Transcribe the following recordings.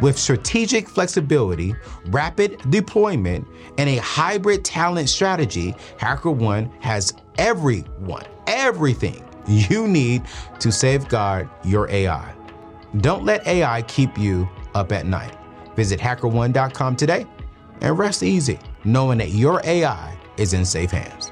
With strategic flexibility, rapid deployment, and a hybrid talent strategy, HackerOne has everyone, everything you need to safeguard your AI. Don't let AI keep you up at night. Visit hackerone.com today and rest easy knowing that your AI is in safe hands.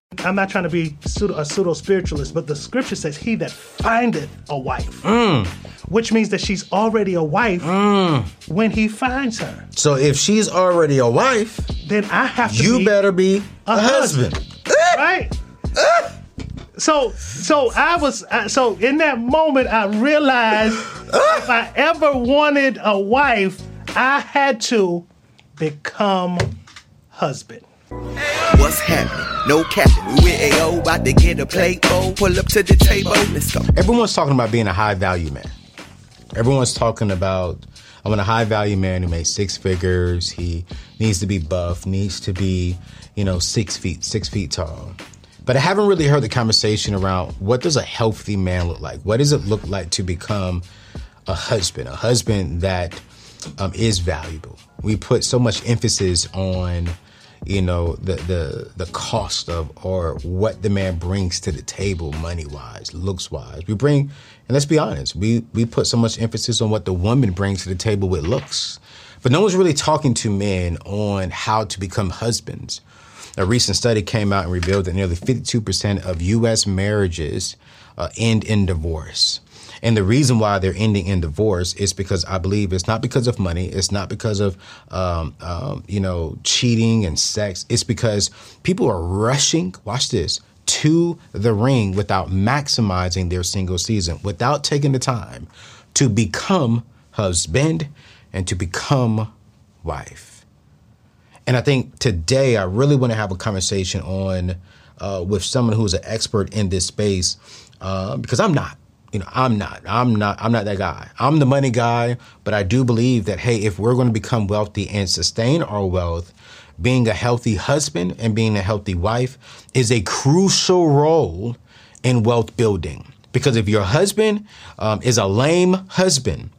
I'm not trying to be pseudo, a pseudo spiritualist, but the scripture says, He that findeth a wife, Mm. which means that she's already a wife when he finds her. So, if she's already a wife, Then I have to you be better be a, a husband. right? So, so I was, uh, so in that moment, I realized if I ever wanted a wife, I had to become husband. What's happening? No capping. We with AO, about to get a plate bowl. Pull up to the table. Let's go. Everyone's talking about being a high value man. Everyone's talking about I want a high value man who makes six figures. He needs to be buff, needs to be, you know, six feet, six feet tall. But I haven't really heard the conversation around what does a healthy man look like? What does it look like to become a husband? A husband that um, is valuable. We put so much emphasis on you know the the the cost of or what the man brings to the table money wise looks wise we bring and let's be honest we we put so much emphasis on what the woman brings to the table with looks but no one's really talking to men on how to become husbands a recent study came out and revealed that nearly 52% of U.S. marriages uh, end in divorce. And the reason why they're ending in divorce is because I believe it's not because of money. It's not because of, um, um, you know, cheating and sex. It's because people are rushing, watch this, to the ring without maximizing their single season, without taking the time to become husband and to become wife. And I think today I really want to have a conversation on uh, with someone who's an expert in this space uh, because I'm not. You know, I'm not. I'm not. I'm not that guy. I'm the money guy, but I do believe that hey, if we're going to become wealthy and sustain our wealth, being a healthy husband and being a healthy wife is a crucial role in wealth building. Because if your husband um, is a lame husband,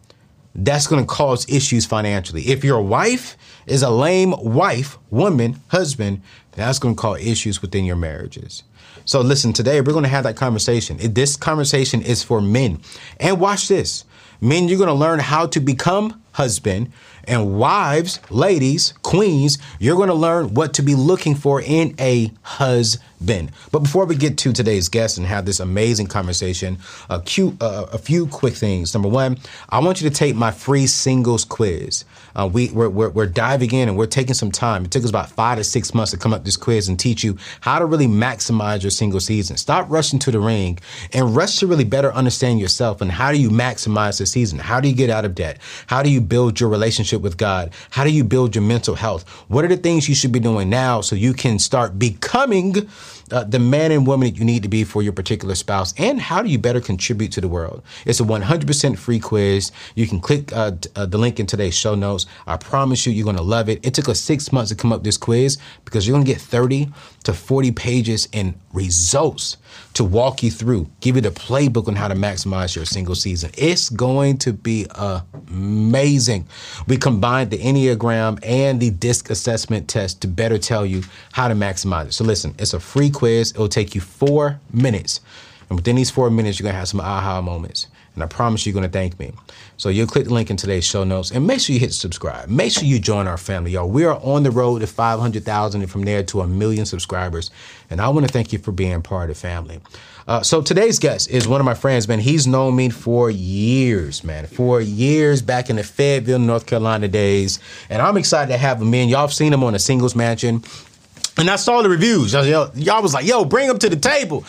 that's going to cause issues financially. If your wife is a lame wife, woman, husband, that's going to cause issues within your marriages. So listen, today we're going to have that conversation. This conversation is for men. And watch this. Men, you're going to learn how to become husband. And wives, ladies, queens, you're going to learn what to be looking for in a husband. But before we get to today's guest and have this amazing conversation, a, cute, uh, a few quick things. Number one, I want you to take my free singles quiz. Uh, we, we're, we're, we're diving in and we're taking some time. It took us about five to six months to come up this quiz and teach you how to really maximize your single season. Stop rushing to the ring and rush to really better understand yourself and how do you maximize the season? How do you get out of debt? How do you build your relationship with God? How do you build your mental health? What are the things you should be doing now so you can start becoming uh, the man and woman that you need to be for your particular spouse, and how do you better contribute to the world? It's a 100% free quiz. You can click uh, t- uh, the link in today's show notes. I promise you, you're to love it. It took us six months to come up this quiz because you're to get 30 to 40 pages in results to walk you through, give you the playbook on how to maximize your single season. It's going to be amazing. We combined the Enneagram and the DISC assessment test to better tell you how to maximize it. So listen, it's a free quiz. It'll take you four minutes. And within these four minutes, you're to have some aha moments. And I promise you're going to thank me. So you'll click the link in today's show notes and make sure you hit subscribe. Make sure you join our family, y'all. We are on the road to 500,000 and from there to a million subscribers. And I want to thank you for being part of the family. Uh, so today's guest is one of my friends, man. He's known me for years, man. For years back in the Fayetteville, North Carolina days. And I'm excited to have him in. Y'all have seen him on the Singles Mansion. And I saw the reviews. Y'all, y'all was like, yo, bring him to the table.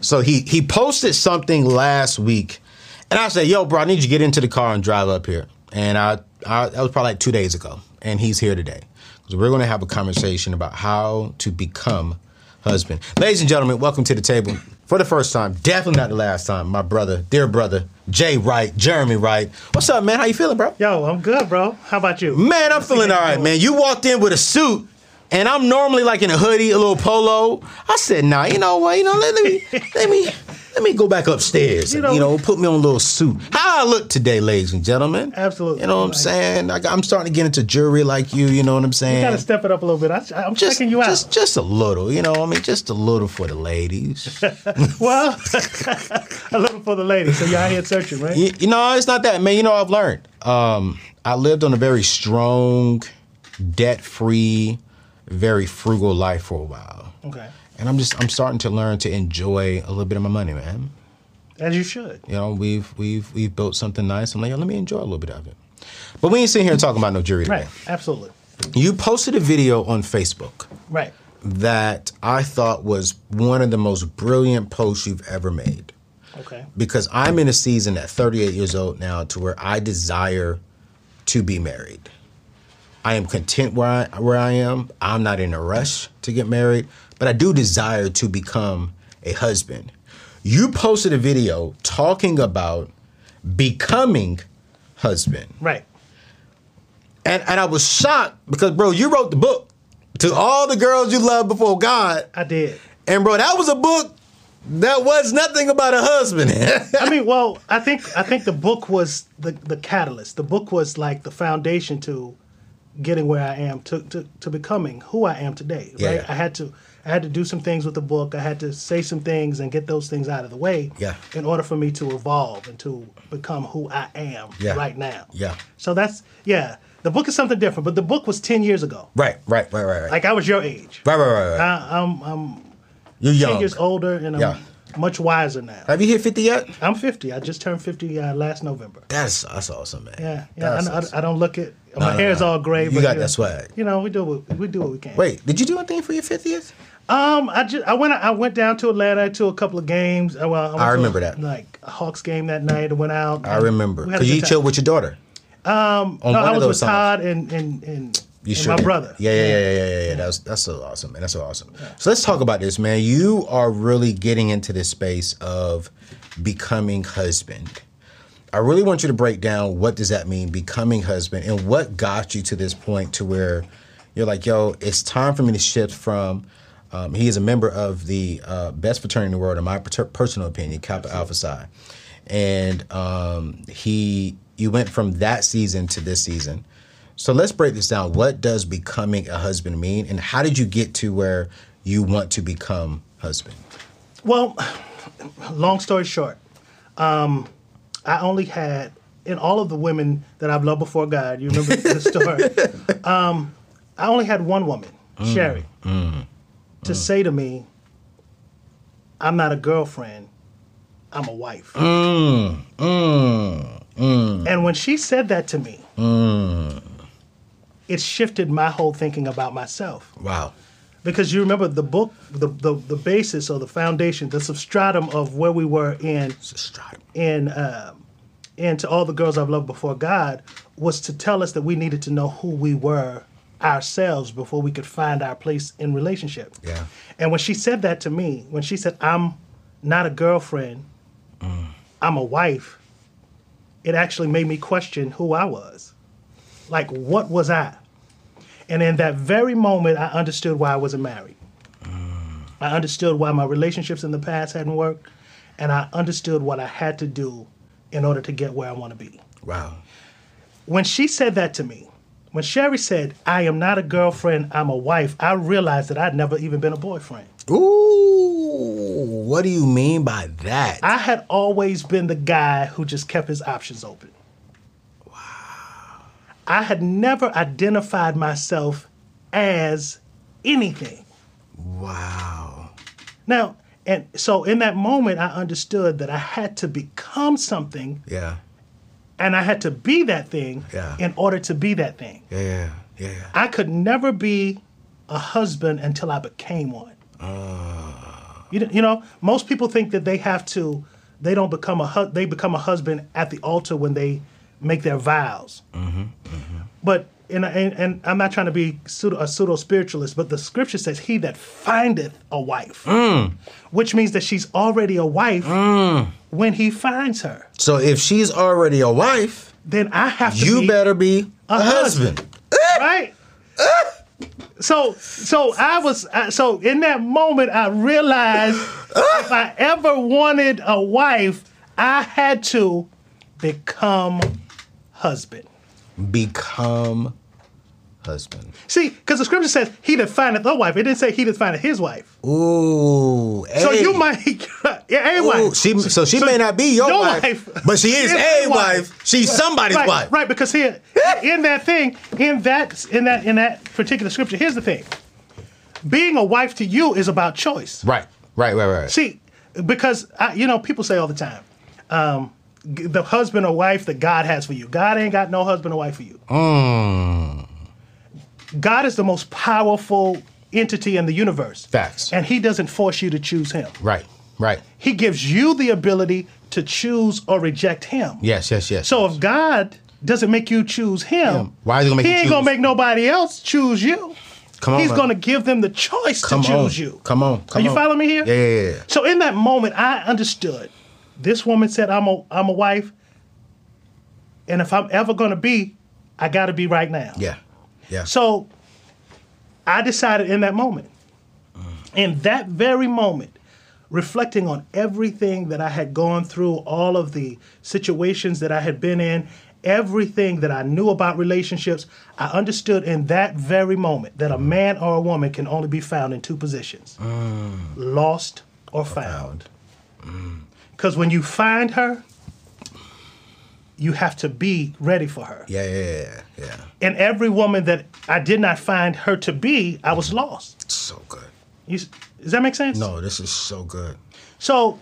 So he he posted something last week and I said, "Yo, bro, I need you to get into the car and drive up here." And I, I that was probably like two days ago, and he's here today because we're going to have a conversation about how to become husband. Ladies and gentlemen, welcome to the table for the first time, definitely not the last time. My brother, dear brother, Jay Wright, Jeremy Wright. What's up, man? How you feeling, bro? Yo, I'm good, bro. How about you? Man, I'm feeling all right, man. You walked in with a suit. And I'm normally like in a hoodie, a little polo. I said, nah, you know what? You know, let, let me let me let me go back upstairs. You and, know- you know, put me on a little suit. How I look today, ladies and gentlemen. Absolutely. You know what I'm Like- saying? I, am starting to get into jewelry like you. You know what I'm saying? You gotta step it up a little bit. I, I'm just, checking you out. just, just a little. You know, I mean, just a little for the ladies. well, a little for the ladies. So you're out here searching, right? you, you know, it's not that, man. You know, I've learned. Um, I lived on a very strong, debt-free, very frugal life for a while. Okay. And I'm just I'm starting to learn to enjoy a little bit of my money, man. As you should. You know, we've we've we've built something nice. I'm like, yo, let me enjoy a little bit of it. But we ain't sitting here talking about no jury today. Right. Absolutely. You posted a video on Facebook Right. that I thought was one of the most brilliant posts you've ever made. Okay. Because I'm in a season at 38 years old now to where I desire to be married. I am content where I, where I am. I'm not in a rush to get married, but I do desire to become a husband. You posted a video talking about becoming husband. Right. And and I was shocked because bro, you wrote the book to all the girls you love before God. I did. And bro, that was a book that was nothing about a husband. I mean, well, I think I think the book was the the catalyst. The book was like the foundation to getting where I am to to, to becoming who I am today. Right. Yeah. I had to I had to do some things with the book. I had to say some things and get those things out of the way. Yeah. In order for me to evolve and to become who I am Yeah. right now. Yeah. So that's yeah. The book is something different, but the book was ten years ago. right, right, right, right, right. Like I was your age. right, right, right, right. I, I'm I'm You're ten years older and I'm Yeah. much wiser now. Have you hit 50 yet? I'm 50. I just turned 50 uh, last November. That's that's awesome, man. Yeah, yeah. I, I, awesome. I don't look it. No, my no, hair's no. all gray. You but, got that swag. You know, we do what we do what we can. Wait, did you do anything for your 50th? Um, I just I went I went down to Atlanta to a couple of games. Uh, Well, I to, remember that. Like a Hawks game that night. I went out. I remember. Because you chilled with your daughter. Um, on No, I was with times. Todd and and and, You and sure my did. brother. Yeah, yeah, yeah, yeah, yeah, yeah. That's that's so awesome, man. That's so awesome. So let's talk about this, man. You are really getting into this space of becoming husband. I really want you to break down what does that mean, becoming husband, and what got you to this point to where you're like, yo, it's time for me to shift from. Um, he is a member of the uh, best fraternity in the world, in my per- personal opinion, Kappa Alpha Psi, and um, he you went from that season to this season. So let's break this down. What does becoming a husband mean, and how did you get to where you want to become husband? Well, long story short, um, I only had in all of the women that I've loved before God, you remember the story. Um, I only had one woman, Sherry, to mm. say to me, "I'm not a girlfriend, I'm a wife." Mm, mm, and when she said that to me, it shifted my whole thinking about myself. Wow. Because you remember the book, the, the, the basis or the foundation, the substratum of where we were in Subscribe. in uh, um, and to all the girls I've loved before God was to tell us that we needed to know who we were ourselves before we could find our place in relationship. Yeah. And when she said that to me, when she said, I'm not a girlfriend, mm. I'm a wife, it actually made me question who I was. Like, what was I? And in that very moment, I understood why I wasn't married. Mm. I understood why my relationships in the past hadn't worked, and I understood what I had to do in order to get where I want to be. Wow. When she said that to me, when Sherry said, I am not a girlfriend, I'm a wife, I realized that I'd never even been a boyfriend. Ooh, what do you mean by that? I had always been the guy who just kept his options open. Wow. I had never identified myself as anything. wow. Now, and so in that moment, I understood that I had to become something Yeah. And I had to be that thing Yeah. in order to be that thing. Yeah. Yeah. Yeah. yeah. I could never be a husband until I became one. Ah. You, know- you know, most people think that they have to, they don't become a hu- they become a husband at the altar when they make their vows. Mm-hmm, mm-hmm. But and, and and I'm not trying to be pseudo, a pseudo spiritualist, but the scripture says, "He that findeth a wife," mm. which means that she's already a wife mm. when he finds her. So if she's already a wife, Then I have to. you be, better be a, husband. right? So, so I was, so in that moment, I realized if I ever wanted a wife, I had to become husband. Become husband. See, because the scripture says, "He that findeth a wife." It didn't say he that findeth his wife. Ooh. So hey. you might, yeah, a Ooh, wife. she, so she may not be your, your wife, wife. but she is a wife. She's somebody's right, wife. Right, because here, in that thing, in that, in that, in that particular scripture, here's the thing: being a wife to you is about choice. Right. Right. Right. Right. See, because I, you know, people say all the time, um, the husband or wife that God has for you. God ain't got no husband or wife for you. Mm. God is the most powerful entity in the universe. Facts. And He doesn't force you to choose Him. Right. Right. He gives you the ability to choose or reject Him. Yes. Yes. Yes. So if God doesn't make you choose Him, Why is he gonna make He ain't gonna make nobody else choose you. Come on, He's man. gonna give them the choice come to on. choose you. Come on. Come Are you on. following me here? Yeah. Yeah. yeah. So in that moment, I understood. This woman said, "I'm a I'm a wife, and if I'm ever to be, I got to be right now." Yeah. Yeah. So I decided in that moment, in that very moment, reflecting on everything that I had gone through, all of the situations that I had been in, everything that I knew about relationships, I understood in that very moment that a mm-hmm. man or a woman can only be found in two positions mm. lost or found. Because when you find her, you have to be ready for her. Yeah. Yeah. Yeah. Yeah. And every woman that I did not find her to be, I was lost. So good. You, does that make sense? No, this is so good. So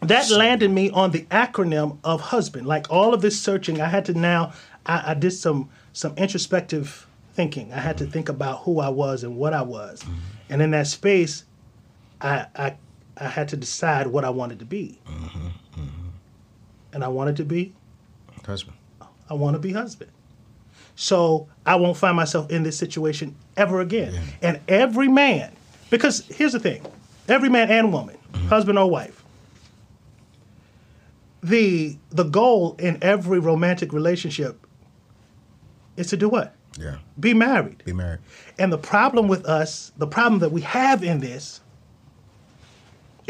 that landed me on the acronym of husband. Like all of this searching, I had to now. I, I did some some introspective thinking. I had to mm-hmm. think about who I was and what I was, mm-hmm. and in that space, I I, I had to decide what I wanted to be. Mm-hmm, mm-hmm. And I wanted to be Husband. I want to be husband. So I won't find myself in this situation ever again. And every man, because here's the thing every man and woman, mm-hmm. husband or wife, the the goal in every romantic relationship is to do what? Yeah. Be married. Be married. And the problem with us, the problem that we have in this,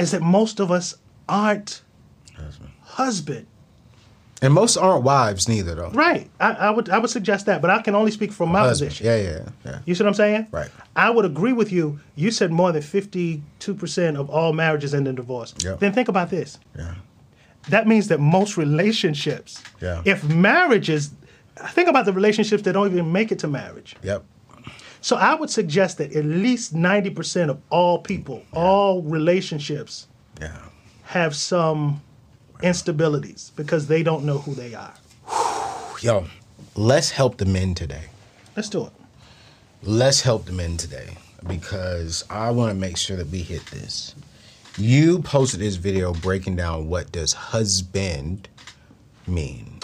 is that most of us aren't Husband. husband. And most aren't wives neither, though. Right. I, I would I would suggest that, but I can only speak from my Husband. position. Yeah. Yeah. Yeah. You see what I'm saying? Right. I would agree with you. You said more than 52% of all marriages end in divorce. Yep. Then think about this. Yeah. that means that most relationships, Yeah. if marriages, think about the relationships that don't even make it to marriage. Yep. So I would suggest that at least 90% of all people, all relationships, Yeah. have some instabilities because they don't know who they are. Yo, let's help the men today. Let's do it. Let's help the men today because I want to make sure that we hit this. You posted this video breaking down what does husband mean.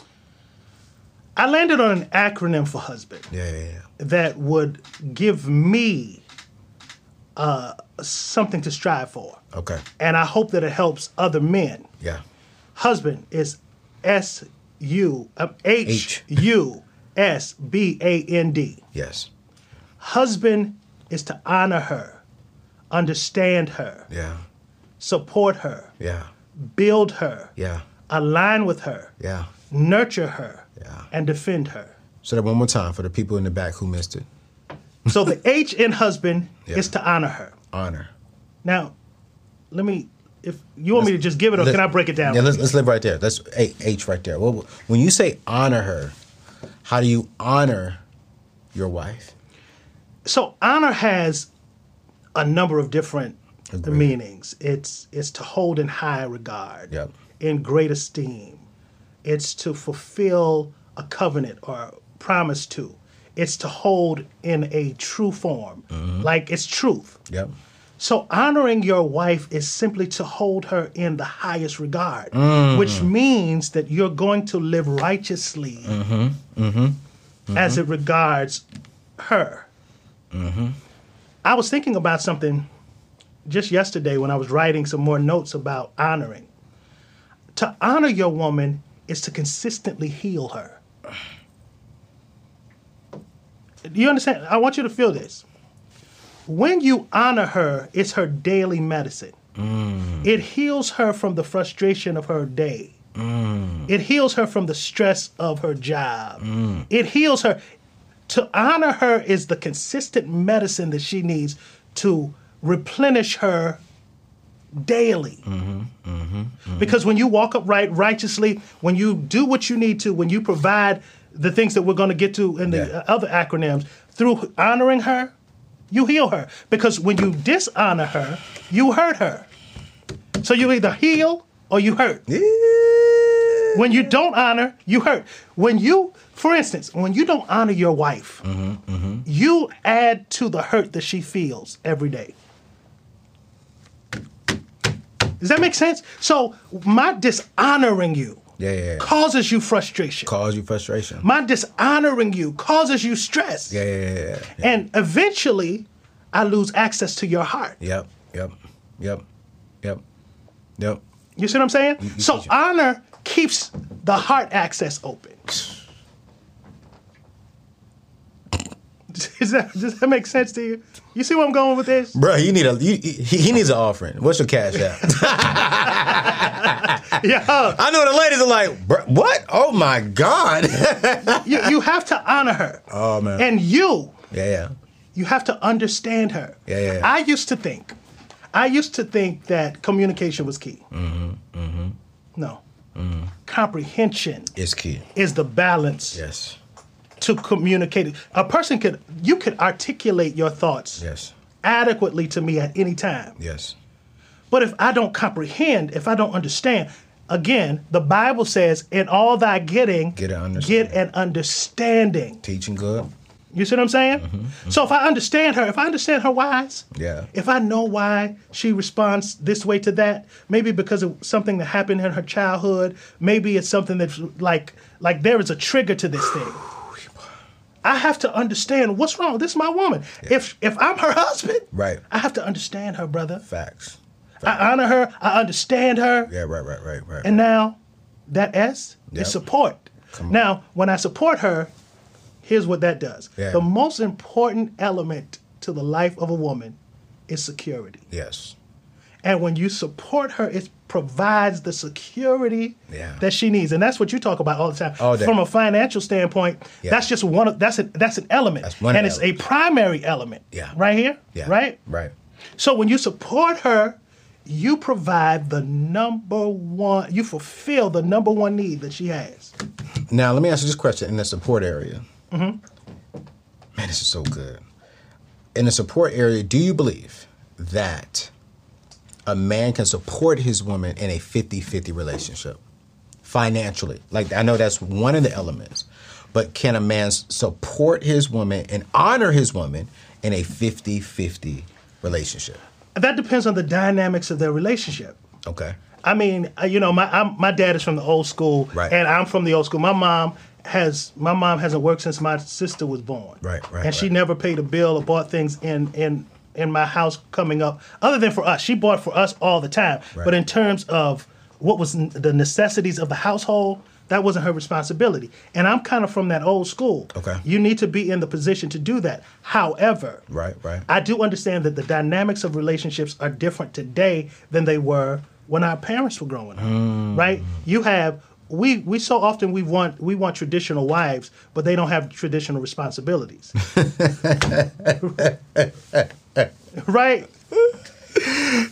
I landed on an acronym for husband Yeah, yeah, yeah. That would give me uh, something to strive for. Okay. And I hope that it helps other men. Yeah. Husband is S U uh, H U S B A N D. Yes. Husband is to honor her, understand her, Yeah. support her, Yeah. build her, Yeah. align with her, Yeah. nurture her, Yeah. and defend her. So that one more time for the people in the back who missed it. So the H in husband Yeah. is to honor her. Honor. Now, let me. If you want me to just give it, or can I break it down? Yeah, let's, let's live right there. That's A- H right there. Well, when you say honor her, how do you honor your wife? so honor has a number of different Agreed. meanings. It's it's to hold in high regard, Yep. in great esteem. It's to fulfill a covenant or promise to. It's to hold in a true form, Mm-hmm. like it's truth. Yep. So honoring your wife is simply to hold her in the highest regard, Mm. which means that you're going to live righteously Mm-hmm. as it regards her. Mm-hmm. I was thinking about something just yesterday when I was writing some more notes about honoring. To honor your woman is to consistently heal her. Do you understand? I want you to feel this. When you honor her, it's her daily medicine. Mm. It heals her from the frustration of her day. Mm. It heals her from the stress of her job. Mm. It heals her. To honor her is the consistent medicine that she needs to replenish her daily. Mm-hmm, mm-hmm, mm-hmm. Because when you walk upright, righteously, when you do what you need to, when you provide the things that we're going to get to in the Yeah. other acronyms, through honoring her, you heal her. Because when you dishonor her, you hurt her. So you either heal or you hurt. When you don't honor, you hurt. When you, for instance, when you don't honor your wife, mm-hmm, mm-hmm. you add to the hurt that she feels every day. Does that make sense? So my dishonoring you Yeah, yeah, yeah. causes you frustration. Cause you frustration. my dishonoring you causes you stress. Yeah, yeah, yeah, yeah. And eventually, I lose access to your heart. Yep, yep, yep, yep, yep. You see what I'm saying? you So teach honor keeps the heart access open. Does that, does that make sense to you? You see where I'm going with this? Bro, you need a you, he, he needs an offering. What's your cash app? Yeah. I know the ladies are like, what? Oh my god. You, you have to honor her. Oh, man. And you, yeah, yeah. you have to understand her. Yeah, yeah, yeah. I used to think, I used to think that communication was key. Mm-hmm. Mm-hmm. No. Comprehension is key. is the balance Yes, to communicate. A person could, you could articulate your thoughts yes, adequately to me at any time. yes. But if I don't comprehend, if I don't understand, again, the Bible says, in all thy getting, Get an understanding. get an understanding. Teaching good. You see what I'm saying? Mm-hmm, So if I understand her, if I understand her whys, Yeah. if I know why she responds this way to that, maybe because of something that happened in her childhood, maybe it's something that's like like there is a trigger to this thing. I have to understand what's wrong. This is my woman. If if I'm her husband, Right. I have to understand her, brother. Facts. I honor her. I understand her. Yeah, right, right, right, right. And now that S Yep. is support. Now, when I support her, here's what that does. Yeah. The most important element to the life of a woman is security. yes. And when you support her, it provides the security Yeah. that she needs. And that's what you talk about all the time. All. From a financial standpoint, Yeah. that's just one of that's a, that's an element. That's one and it's a primary element. Yeah. Right here? Yeah. Right? Right. So when you support her, you provide the number one, you fulfill the number one need that she has. Now, let me ask you this question in the support area. Mm-hmm. Man, this is so good. In the support area, do you believe that a man can support his woman in a 50 50 relationship financially? Like, I know that's one of the elements, but can a man support his woman and honor his woman in a 50 50 relationship? That depends on the dynamics of their relationship. Okay. I mean, uh, you know, my I'm, my dad is from the old school, Right. and I'm from the old school. My mom has my mom hasn't worked since my sister was born, Right, right, and she never paid a bill or bought things in in in my house coming up, other than for us. She bought for us all the time, Right. but in terms of what was the necessities of the household. That wasn't her responsibility. And I'm kind of from that old school. Okay. You need to be in the position to do that. However, Right, right. I do understand that the dynamics of relationships are different today than they were when our parents were growing up. Mm. Right? You have we we so often we want we want traditional wives, but they don't have traditional responsibilities. right?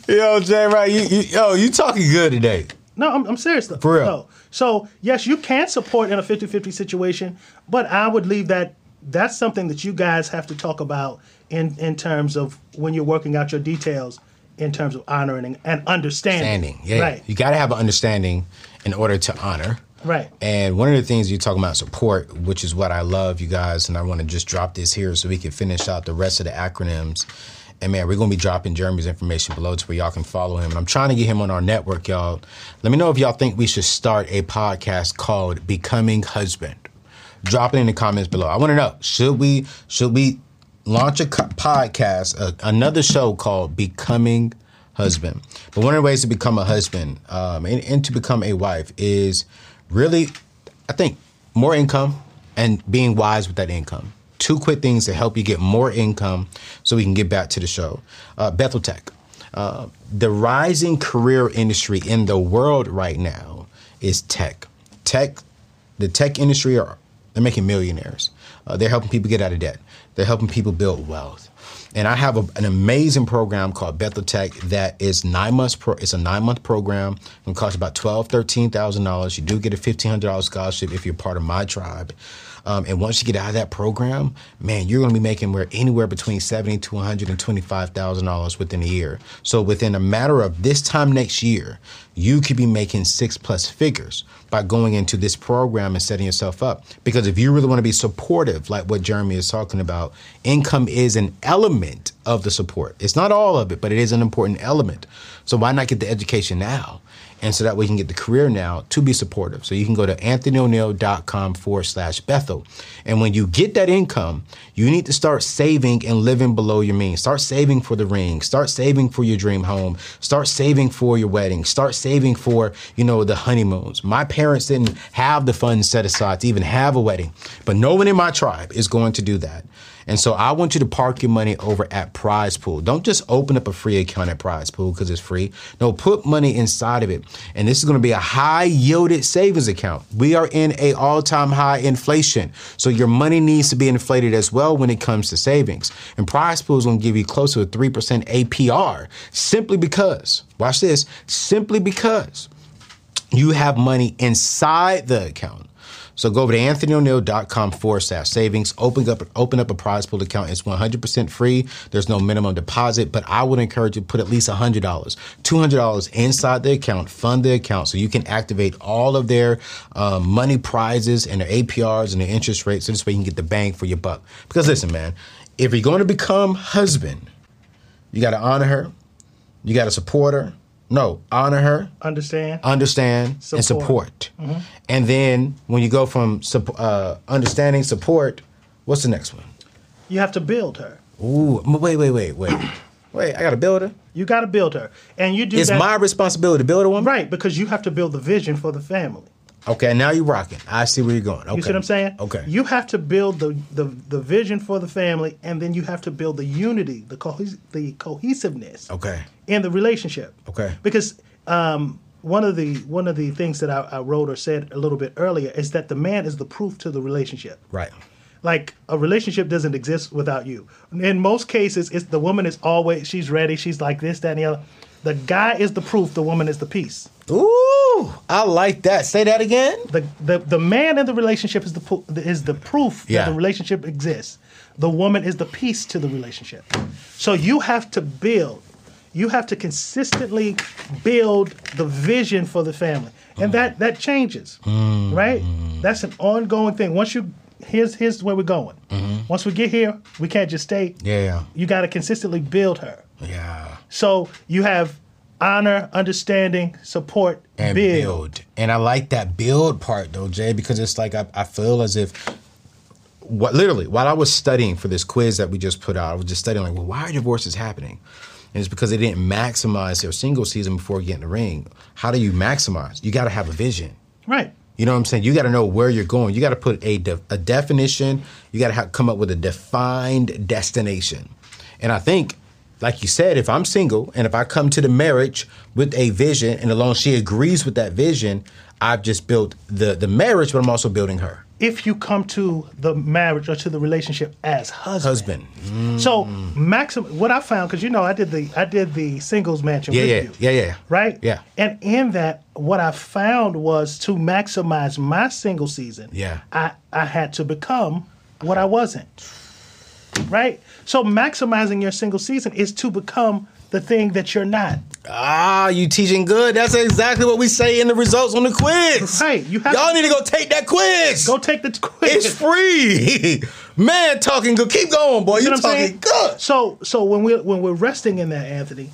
Yo, Jay, right? You, you, yo, you talking good today. No, I'm, I'm serious though. For real. No. So yes, you can support in a 50-50 situation, but I would leave that. That's something that you guys have to talk about in in terms of when you're working out your details, in terms of honoring and, and understanding. Understanding. Yeah. Right. You got to have an understanding in order to honor. Right. And one of the things you talk about support, which is what I love, you guys, and I want to just drop this here so we can finish out the rest of the acronyms. And man, we're gonna be dropping Jeremy's information below to where y'all can follow him. And I'm trying to get him on our network, y'all. Let me know if y'all think we should start a podcast called Becoming Husband. Drop it in the comments below. I want to know should we should we launch a co- podcast, uh, another show called Becoming Husband? But one of the ways to become a husband um, and, and to become a wife is really, I think, more income and being wise with that income. Two quick things to help you get more income so we can get back to the show. Uh, Bethel Tech. Uh, the rising career industry in the world right now is tech. Tech, the tech industry are they're making millionaires. Uh, they're helping people get out of debt. They're helping people build wealth. And I have a, an amazing program called Bethel Tech that is nine months. Pro, it's a nine month program. It costs about twelve, thirteen thousand dollars. You do get a fifteen hundred dollars scholarship if you're part of my tribe. Um, and once you get out of that program, man, you're going to be making where anywhere between seventy to one hundred and twenty-five thousand dollars within a year. So within a matter of this time next year, you could be making six plus figures by going into this program and setting yourself up. Because if you really want to be supportive, like what Jeremy is talking about, income is an element of the support. It's not all of it, but it is an important element. So why not get the education now? And so that way you can get the career now to be supportive. So you can go to anthonyoneal.com forward slash Bethel. And when you get that income, you need to start saving and living below your means. Start saving for the ring. Start saving for your dream home. Start saving for your wedding. Start saving for, you know, the honeymoons. My parents didn't have the funds set aside to even have a wedding, but no one in my tribe is going to do that. And so I want you to park your money over at PrizePool. Don't just open up a free account at PrizePool because it's free. No, put money inside of it. And this is going to be a high yielded savings account. We are in a all-time high inflation. So your money needs to be inflated as well when it comes to savings. And PrizePool is going to give you close to a 3% APR simply because, watch this, simply because you have money inside the account. So go over to anthonyoneal.com forward slash savings. Open up, open up a PrizePool account. It's 100% free. There's no minimum deposit, but I would encourage you to put at least $100, $200 inside the account, fund the account so you can activate all of their uh, money prizes and their APRs and their interest rates so this way you can get the bang for your buck. Because listen, man, if you're going to become husband, you got to honor her. You got to support her. No, honor her Understand? understand and Support. support. And then when you go from uh, understanding support, what's the next one? You have to build her. Ooh, wait, wait, wait, wait, wait! I got to build her. You got to build her, and you do It's that my responsibility to build a woman. right because you have to build the vision for the family. Okay, now you're rocking. I see where you're going. Okay. You see what I'm saying? Okay. You have to build the, the, the vision for the family, and then you have to build the unity, the cohes- the cohesiveness okay. in the relationship. Okay. Because um, one of the one of the things that I, I wrote or said a little bit earlier is that the man is the proof to the relationship. Right. Like a relationship doesn't exist without you. In most cases, it's the woman is always she's ready. She's like this, that, and the other. The guy is the proof, the woman is the piece. Ooh, I like that. Say that again. The the, the man in the relationship is the is the proof Yeah. that the relationship exists. The woman is the piece to the relationship. So you have to build. You have to consistently build the vision for the family, and mm. that that changes, right? Mm. That's an ongoing thing. Once you here's here's where we're going. Mm-hmm. Once we get here, we can't just stay. Yeah. You got to consistently build her. Yeah. So you have honor, understanding, support, and build. build. And I like that build part though, Jay, because it's like I, I feel as if what literally while I was studying for this quiz that we just put out, I was just studying like, well, why are divorces happening? And it's because they didn't maximize their single season before getting the ring. How do you maximize? You got to have a vision. Right. You know what I'm saying? You got to know where you're going. You got to put a de- a definition. You got to come up with a defined destination. And I think, like you said, if I'm single and if I come to the marriage with a vision, and as long she agrees with that vision, I've just built the the marriage, but I'm also building her If you come to the marriage or to the relationship as husband. husband. So maximum what I found because you know I did the I did the singles mansion Yeah, with yeah, you. yeah, yeah. Right? Yeah. And in that what I found was to maximize my single season. Yeah. I, I had to become what I wasn't. Right? So maximizing your single season is to become the thing that you're not. Ah, you teaching good. That's exactly what we say in the results on the quiz. Right, you have Y'all to- need to go take that quiz. Go take the quiz. it's free. Man, talking good. Keep going, boy. You, know what I'm saying? talking good. So so when we when we're resting in that, Anthony,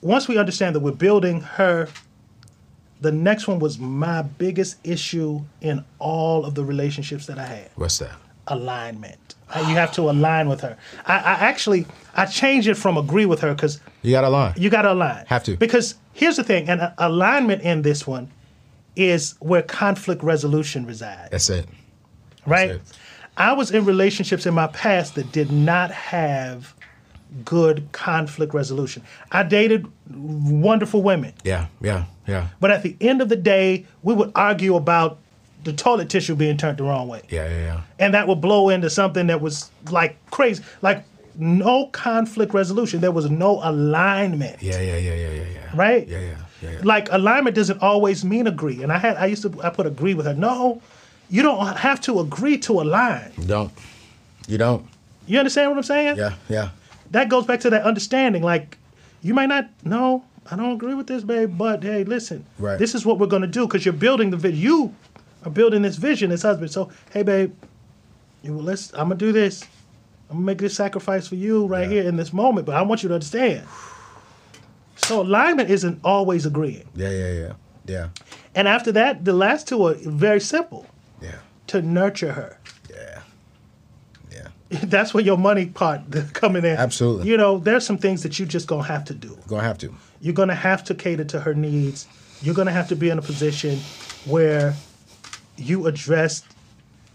once we understand that we're building her, the next one was my biggest issue in all of the relationships that I had. What's that? Alignment. You have to align with her. I, I actually I changed it from agree with her because You got to align. you got to align. Have to. Because here's the thing, and uh, alignment in this one is where conflict resolution resides That's it. right? it. I was in relationships in my past that did not have good conflict resolution. I dated wonderful women, Yeah, yeah, yeah, but at the end of the day, we would argue about the toilet tissue being turned the wrong way. yeah, yeah, yeah. And that would blow into something that was like crazy, like no conflict resolution. There was no alignment Yeah, yeah, yeah, yeah, yeah, yeah. right? Yeah, yeah, yeah, yeah. Like alignment doesn't always mean agree. And I had I used to I put agree with her. No, you don't have to agree to align. You don't. You don't. You understand what I'm saying? Yeah, yeah. That goes back to that understanding. Like you might not no, I don't agree with this, babe, but hey, listen. Right. This is what we're gonna do because you're building the vision. You are building this vision as husband. So hey babe, you well, let's I'm gonna do this. I'm gonna make this sacrifice for you right here in this moment, but I want you to understand. So alignment isn't always agreeing. Yeah, yeah, yeah. Yeah. And after that, the last two are very simple Yeah. to nurture her. Yeah. Yeah. That's where your money part coming in. Absolutely. You know, there's some things that you just gonna have to do. Gonna have to. You're gonna have to cater to her needs. You're gonna have to be in a position where you address,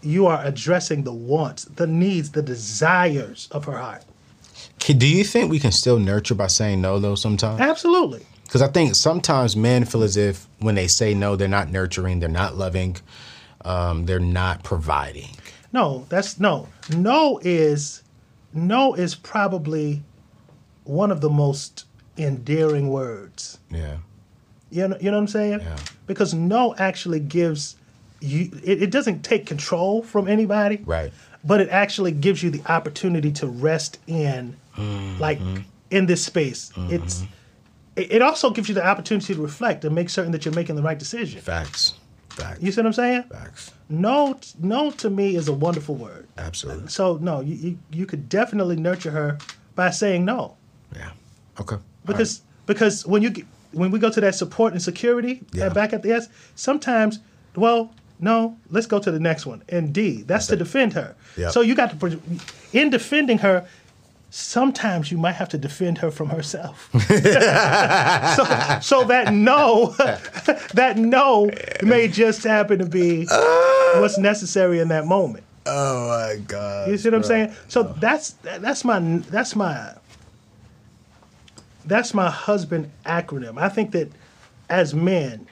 you are addressing the wants, the needs, the desires of her heart. Do you think we can still nurture by saying no though sometimes? Absolutely. Because I think sometimes men feel as if when they say no, they're not nurturing, they're not loving, um, they're not providing. No, that's no. No is no is probably one of the most endearing words. Yeah. You know, you know what I'm saying? Yeah. Because no actually gives you. It, it doesn't take control from anybody. Right. But it actually gives you the opportunity to rest in, like, Mm-hmm. in this space. It's. It also gives you the opportunity to reflect and make certain that you're making the right decision. Facts. Facts. You see what I'm saying? Facts. No, no to me is a wonderful word. Absolutely. So no, you, you you could definitely nurture her by saying no, Yeah. Okay. because because when you when we go to that support and security Yeah. uh, back at the S, sometimes well no, let's go to the next one. And D, that's to defend her. Yep. So you got to in defending her. Sometimes you might have to defend her from herself. so, so that no, that no may just happen to be what's necessary in that moment. Oh my God. You see what I'm saying? So oh. that's that's my that's my that's my husband acronym. I think that as men,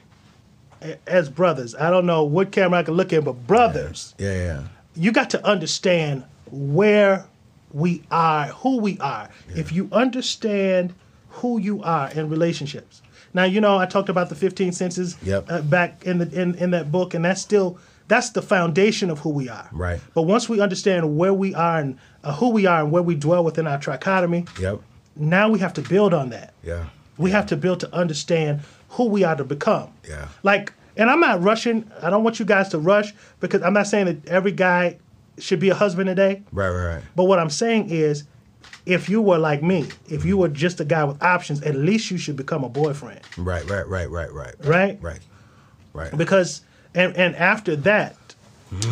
as brothers, I don't know what camera I can look at, but brothers, Yeah, yeah. you got to understand where we are, who we are. If you understand who you are in relationships. Now, you know, I talked about the 15 senses Yep. uh, back in the in, in that book, and that's still that's the foundation of who we are. Right. But once we understand where we are and uh, who we are and where we dwell within our trichotomy, Yep. now we have to build on that. Yeah. We have to build to understand who we are to become. Yeah. Like, and I'm not rushing. I don't want you guys to rush because I'm not saying that every guy should be a husband today. Right, right, right. But what I'm saying is, if you were like me, if you were just a guy with options, at least you should become a boyfriend, Right, right, right, right, right. right? Right. Right. Because, and and after that,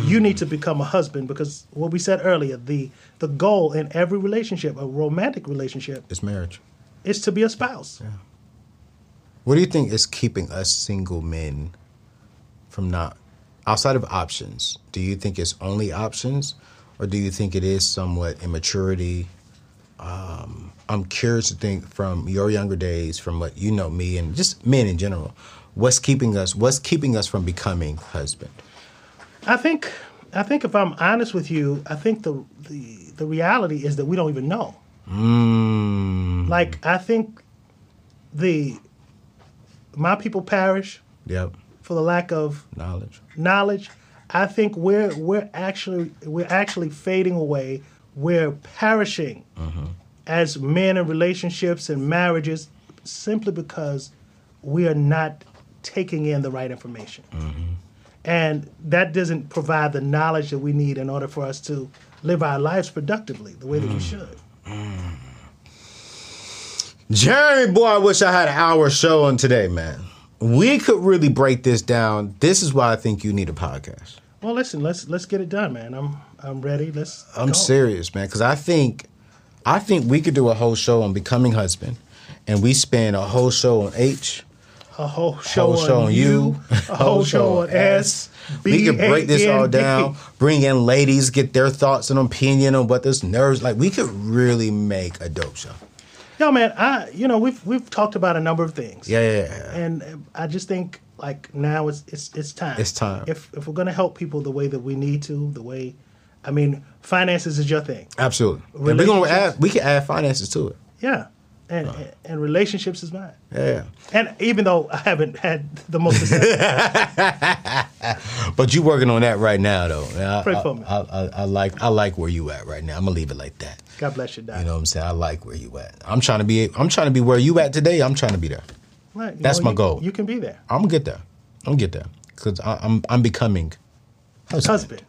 you need to become a husband because what we said earlier, the the goal in every relationship, a romantic relationship, It's marriage. is to be a spouse. What do you think is keeping us single men from not outside of options? Do you think it's only options, or do you think it is somewhat immaturity? Um, I'm curious to think from your younger days, from what you know me and just men in general, what's keeping us? What's keeping us from becoming husband? I think I think if I'm honest with you, I think the the the reality is that we don't even know. Mm. Like I think the my people perish Yep. for the lack of Knowledge. knowledge. I think we're we're actually we're actually fading away. We're perishing mm-hmm. as men in relationships and marriages simply because we are not taking in the right information. Mm-hmm. And that doesn't provide the knowledge that we need in order for us to live our lives productively the way that we mm-hmm. should. Jeremy, boy, I wish I had an hour show on today, man. We could really break this down. This is why I think you need a podcast. Well, listen, let's let's get it done, man. I'm I'm ready. Let's. I'm go. serious, man, because I think, I think we could do a whole show on becoming husband, and we spend a whole show on H, A whole show, whole show on you, a whole show on S. We could break this all down, bring in ladies, get their thoughts and opinion on what this nerves like. We could really make a dope show. Yo, man, I you know we've we've talked about a number of things. Yeah, yeah, yeah. and I just think like now it's it's it's time. It's time. If if we're gonna help people the way that we need to, the way, I mean, finances is your thing. absolutely. And we're gonna add. We can add finances to it. Yeah, and and relationships is mine. Yeah. And even though I haven't had the most success, But you working on that right now, though. I, Pray I, for me. I, I, I like I like where you at right now. I'm gonna leave it like that. God bless you, Doc. You know what I'm saying? I like where you at. I'm trying to be. I'm trying to be where you at today. I'm trying to be there. Right, that's my you- goal. You can be there, I'm gonna get there. I'm gonna get there because I'm I'm becoming husband. husband.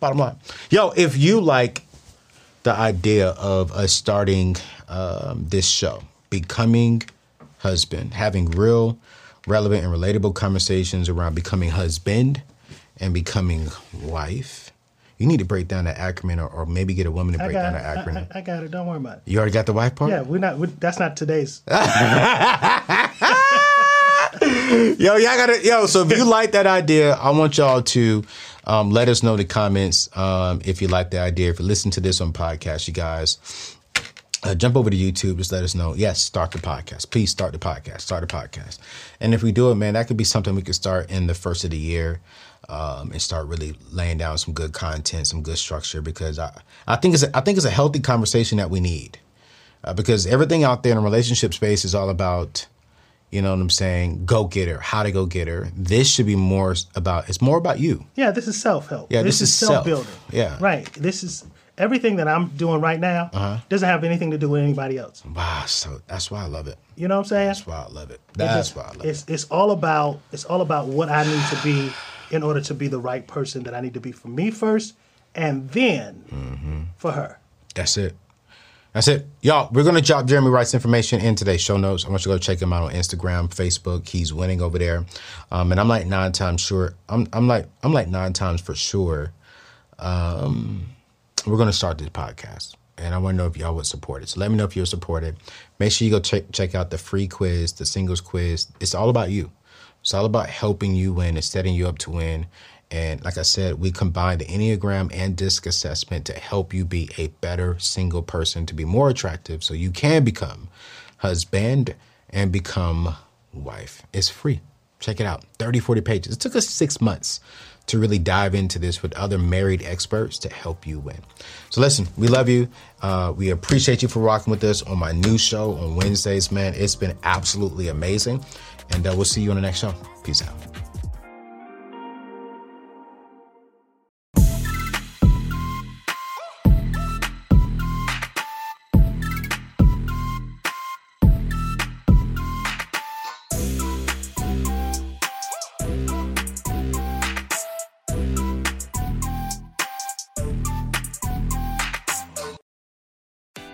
Bottom line, yo, if you like the idea of us starting um, this show, becoming husband, having real, relevant, and relatable conversations around becoming husband and becoming wife, you need to break down that acronym, or, or maybe get a woman to break down it. that I, acronym. I, I got it. Don't worry about it. you already got the wife part. Yeah, we're not. we that's not today's. Yo, y'all gotta yo. So if you like that idea, I want y'all to um, let us know in the comments um, if you like the idea. If you listen to this on podcast, you guys. Uh, jump over to YouTube. Just let us know. Yes, start the podcast. Please start the podcast. Start the podcast. And if we do it, man, that could be something we could start in the first of the year um, and start really laying down some good content, some good structure. Because I, I think it's a, I think it's a healthy conversation that we need. Uh, because everything out there in the relationship space is all about you know what I'm saying? Go get her. How to go get her. This should be more about. It's more about you. Yeah, this is self help. Yeah, this is self. self building. Yeah. Right. This is everything that I'm doing right now Uh-huh. doesn't have anything to do with anybody else. Wow. So that's why I love it. You know what I'm saying? That's why I love it. That's just- why I love it's, it. It's all about it's all about what I need to be in order to be the right person that I need to be for me first, and then Mm-hmm. for her. That's it. That's it. Y'all, we're going to drop Jeremy Wright's information in today's show notes. I want you to go check him out on Instagram, Facebook. He's winning over there. Um, and I'm like nine times sure. I'm, I'm like I'm like nine times for sure. Um, we're going to start this podcast. And I want to know if y'all would support it. So let me know if you'll support it. Make sure you go check check out the free quiz, the singles quiz. It's all about you. It's all about helping you win and setting you up to win. And like I said, we combine the Enneagram and DISC assessment to help you be a better single person, to be more attractive so you can become husband and become wife. It's free. Check it out 30, 40 pages. It took us six months to really dive into this with other married experts to help you win. So listen, we love you. Uh, we appreciate you for rocking with us on my new show on Wednesdays, man. It's been absolutely amazing. And uh, we'll see you on the next show. Peace out.